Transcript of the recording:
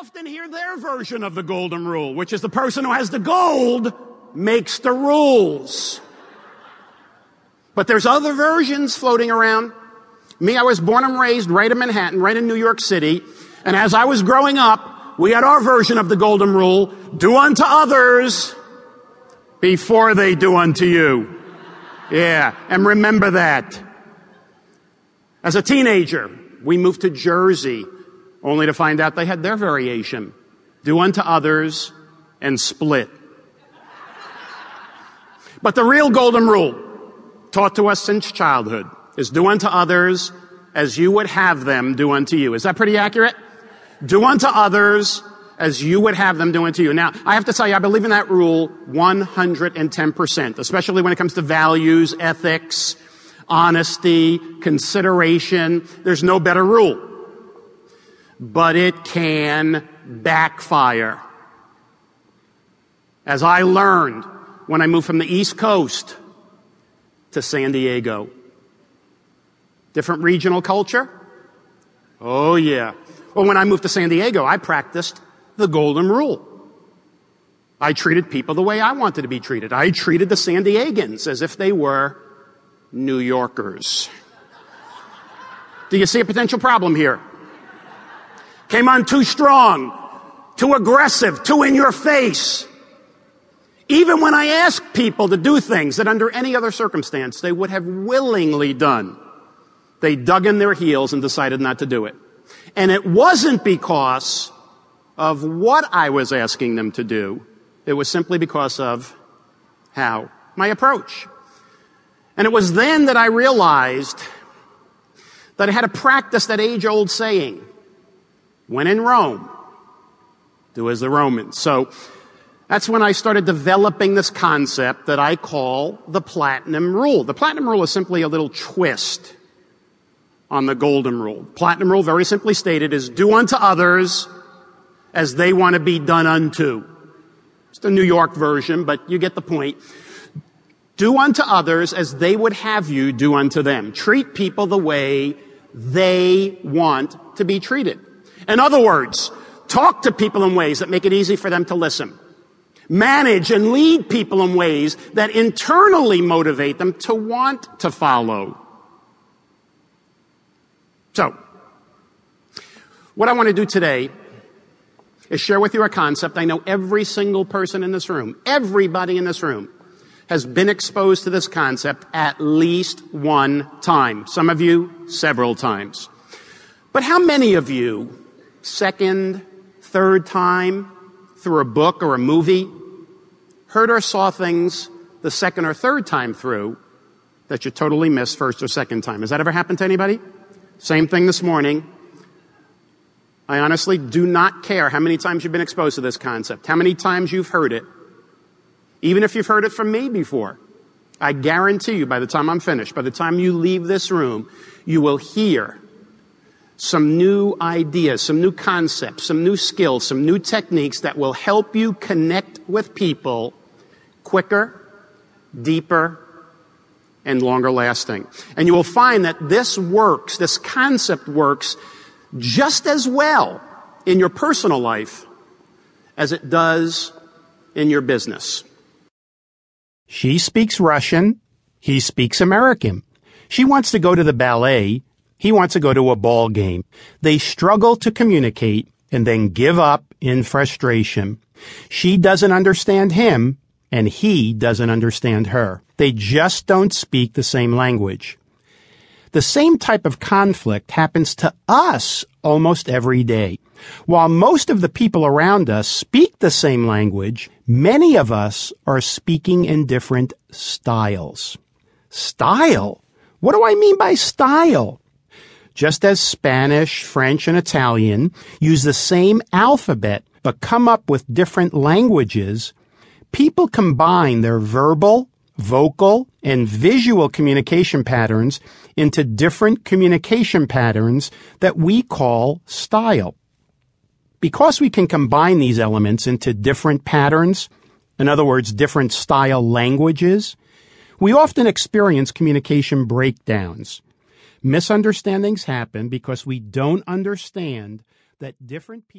often hear their version of the golden rule, which is the person who has the gold makes the rules. But there's other versions floating around. Me, I was born and raised right in Manhattan, right in New York City. And as I was growing up, we had our version of the golden rule. Do unto others before they do unto you. Yeah. And remember that. As a teenager, we moved to Jersey only to find out they had their variation. Do unto others and split. But the real golden rule, taught to us since childhood, is do unto others as you would have them do unto you. Is that pretty accurate? Do unto others as you would have them do unto you. Now, I have to tell you, I believe in that rule 110%, especially when it comes to values, ethics, honesty, consideration. There's no better rule. But it can backfire. As I learned when I moved from the East Coast to San Diego. Different regional culture? Oh yeah. Well, when I moved to San Diego, I practiced the golden rule. I treated people the way I wanted to be treated. I treated the San Diegans as if they were New Yorkers. Do you see a potential problem here? Came on too strong, too aggressive, too in your face. Even when I ask people to do things that under any other circumstance they would have willingly done, they dug in their heels and decided not to do it. And it wasn't because of what I was asking them to do. It was simply because of how? My approach. And it was then that I realized that I had to practice that age old saying, when in Rome, do as the Romans. So that's when I started developing this concept that I call the platinum rule. The platinum rule is simply a little twist on the golden rule. Platinum rule, very simply stated, is do unto others as they want to be done unto. It's the New York version, but you get the point. Do unto others as they would have you do unto them. Treat people the way they want to be treated. In other words, talk to people in ways that make it easy for them to listen manage and lead people in ways that internally motivate them to want to follow. So, what I want to do today is share with you a concept I know every single person in this room, everybody in this room, has been exposed to this concept at least one time. Some of you, several times. But how many of you, second, third time, through a book or a movie, heard or saw things the second or third time through that you totally missed first or second time. Has that ever happened to anybody? Same thing this morning. I honestly do not care how many times you've been exposed to this concept, how many times you've heard it, even if you've heard it from me before. I guarantee you by the time I'm finished, by the time you leave this room, you will hear some new ideas, some new concepts, some new skills, some new techniques that will help you connect with people quicker, deeper, and longer lasting. And you will find that this works, this concept works just as well in your personal life as it does in your business. She speaks Russian. He speaks American. She wants to go to the ballet. He wants to go to a ball game. They struggle to communicate and then give up in frustration. She doesn't understand him and he doesn't understand her. They just don't speak the same language. The same type of conflict happens to us almost every day. While most of the people around us speak the same language, many of us are speaking in different styles. Style? What do I mean by style? Just as Spanish, French, and Italian use the same alphabet but come up with different languages, people combine their verbal, vocal, and visual communication patterns into different communication patterns that we call style. Because we can combine these elements into different patterns, in other words, different style languages, we often experience communication breakdowns. Misunderstandings happen because we don't understand that different people